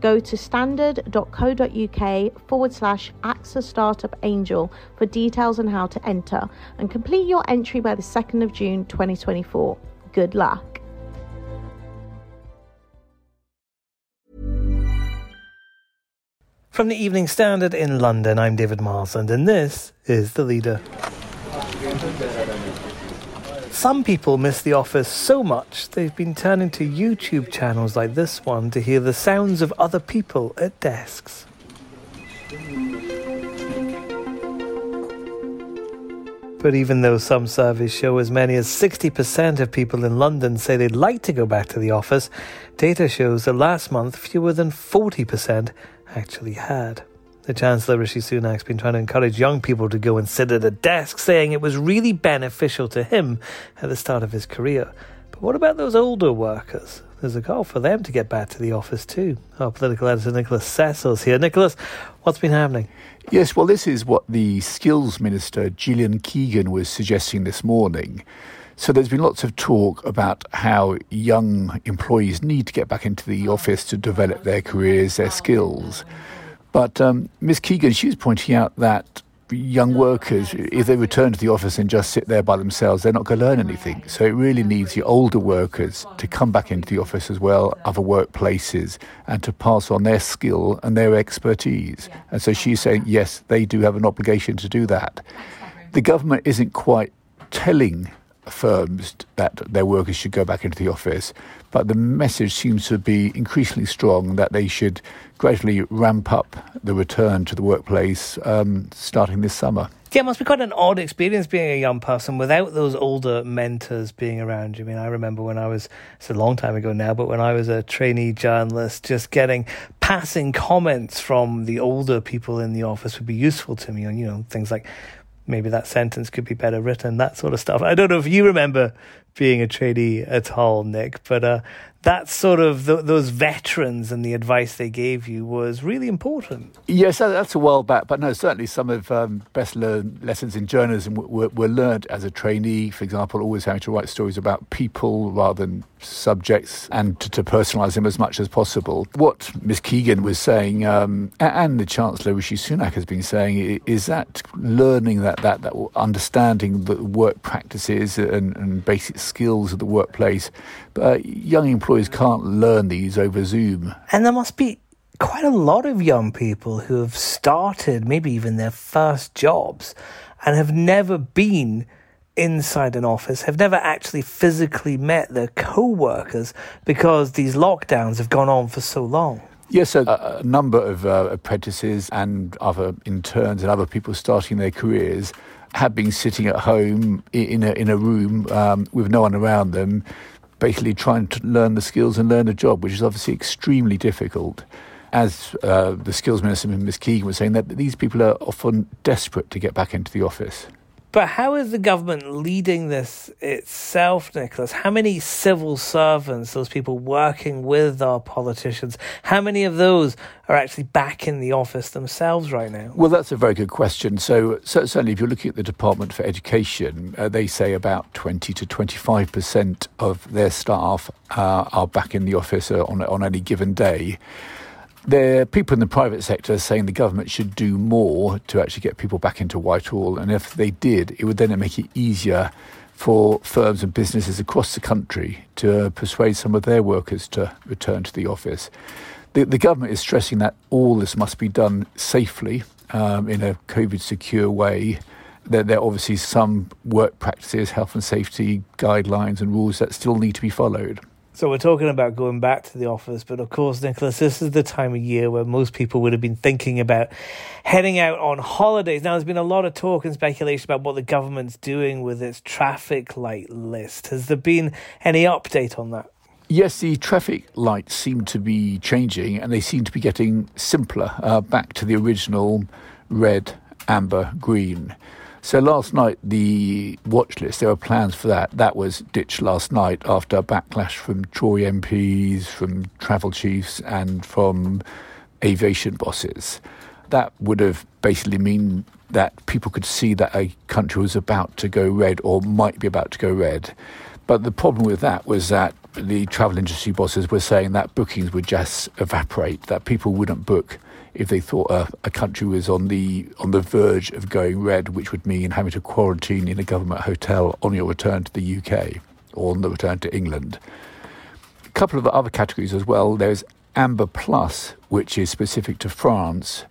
Go to standard.co.uk forward slash AXA Startup Angel for details on how to enter and complete your entry by the 2nd of June 2024. Good luck. From the Evening Standard in London, I'm David Marsland, and this is The Leader. Some people miss the office so much they've been turning to YouTube channels like this one to hear the sounds of other people at desks. But even though some surveys show as many as 60% of people in London say they'd like to go back to the office, data shows that last month fewer than 40% actually had. The Chancellor Rishi Sunak's been trying to encourage young people to go and sit at a desk, saying it was really beneficial to him at the start of his career. But what about those older workers? There's a call for them to get back to the office too. Our political editor Nicholas Cecil's here. Nicholas, what's been happening? Yes, well, this is what the Skills Minister, Gillian Keegan, was suggesting this morning. So there's been lots of talk about how young employees need to get back into the office to develop their careers, their skills. But um, Ms. Keegan, she was pointing out that young workers, if they return to the office and just sit there by themselves, they're not going to learn anything. So it really needs the older workers to come back into the office as well, other workplaces, and to pass on their skill and their expertise. And so she's saying, yes, they do have an obligation to do that. The government isn't quite telling firms that their workers should go back into the office, but the message seems to be increasingly strong that they should gradually ramp up the return to the workplace um, starting this summer. Yeah, it must be quite an odd experience being a young person without those older mentors being around you. I mean, I remember when I was, it's a long time ago now, but when I was a trainee journalist, just getting passing comments from the older people in the office would be useful to me. And, you know, things like, maybe that sentence could be better written, that sort of stuff. I don't know if you remember being a trainee at all, Nick, but uh, that sort of th- those veterans and the advice they gave you was really important. Yes, that's a while back, but no, certainly some of um, best learned lessons in journalism were, were learned as a trainee. For example, always having to write stories about people rather than subjects and to, to personalise them as much as possible. What Ms. Keegan was saying, um, and the Chancellor Rishi Sunak has been saying, is that learning that that, that understanding the work practices and, and basic skills of the workplace. But uh, young employees can't learn these over Zoom. And there must be quite a lot of young people who have started maybe even their first jobs and have never been inside an office, have never actually physically met their co workers because these lockdowns have gone on for so long. Yes, a, a number of uh, apprentices and other interns and other people starting their careers have been sitting at home in a, in a room um, with no one around them, basically trying to learn the skills and learn a job, which is obviously extremely difficult. As uh, the skills minister, Ms. Keegan, was saying, that these people are often desperate to get back into the office. But how is the government leading this itself, Nicholas? How many civil servants, those people working with our politicians, how many of those are actually back in the office themselves right now? Well, that's a very good question. So, certainly, if you're looking at the Department for Education, uh, they say about 20 to 25% of their staff uh, are back in the office uh, on, on any given day. Are people in the private sector are saying the government should do more to actually get people back into Whitehall. And if they did, it would then make it easier for firms and businesses across the country to persuade some of their workers to return to the office. The, the government is stressing that all this must be done safely um, in a COVID secure way. There, there are obviously some work practices, health and safety guidelines and rules that still need to be followed. So we're talking about going back to the office, but of course, Nicholas, this is the time of year where most people would have been thinking about heading out on holidays. Now, there's been a lot of talk and speculation about what the government's doing with its traffic light list. Has there been any update on that? Yes, the traffic lights seem to be changing and they seem to be getting simpler, uh, back to the original red amber, green. So last night, the watch list, there were plans for that. That was ditched last night after a backlash from Tory MPs, from travel chiefs, and from aviation bosses. That would have basically mean that people could see that a country was about to go red or might be about to go red. But the problem with that was that the travel industry bosses were saying that bookings would just evaporate, that people wouldn't book if they thought a, a, country was on the on the verge of going red, which would mean having to quarantine in a government hotel on your return to the UK or on the return to England. A couple of other categories as well. There's Amber Plus, which is specific to France,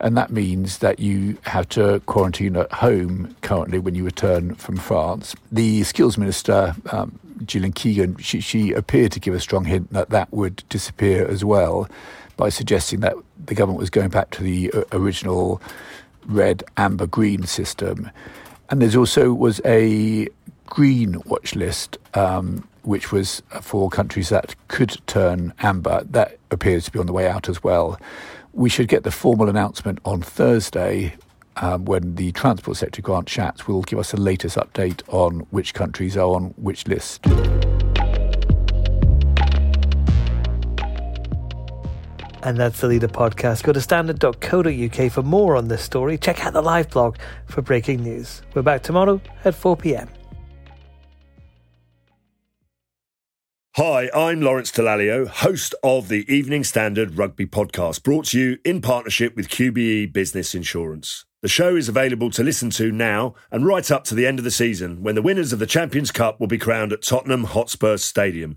and that means that you have to quarantine at home currently when you return from France. The skills minister, um, Gillian Keegan, she, she appeared to give a strong hint that that would disappear as well by suggesting that the government was going back to the uh, original red, amber, green system. And there's also was a green watch list, um, which was for countries that could turn amber. That appears to be on the way out as well. We should get the formal announcement on Thursday um, when the Transport Secretary Grant Shapps will give us the latest update on which countries are on which list. And that's the Leader podcast. Go to standard.co.uk for more on this story. Check out the live blog for breaking news. We're back tomorrow at 4 pm. Hi, I'm Lawrence Dallaglio, host of the Evening Standard Rugby Podcast, brought to you in partnership with QBE Business Insurance. The show is available to listen to now and right up to the end of the season when the winners of the Champions Cup will be crowned at Tottenham Hotspur Stadium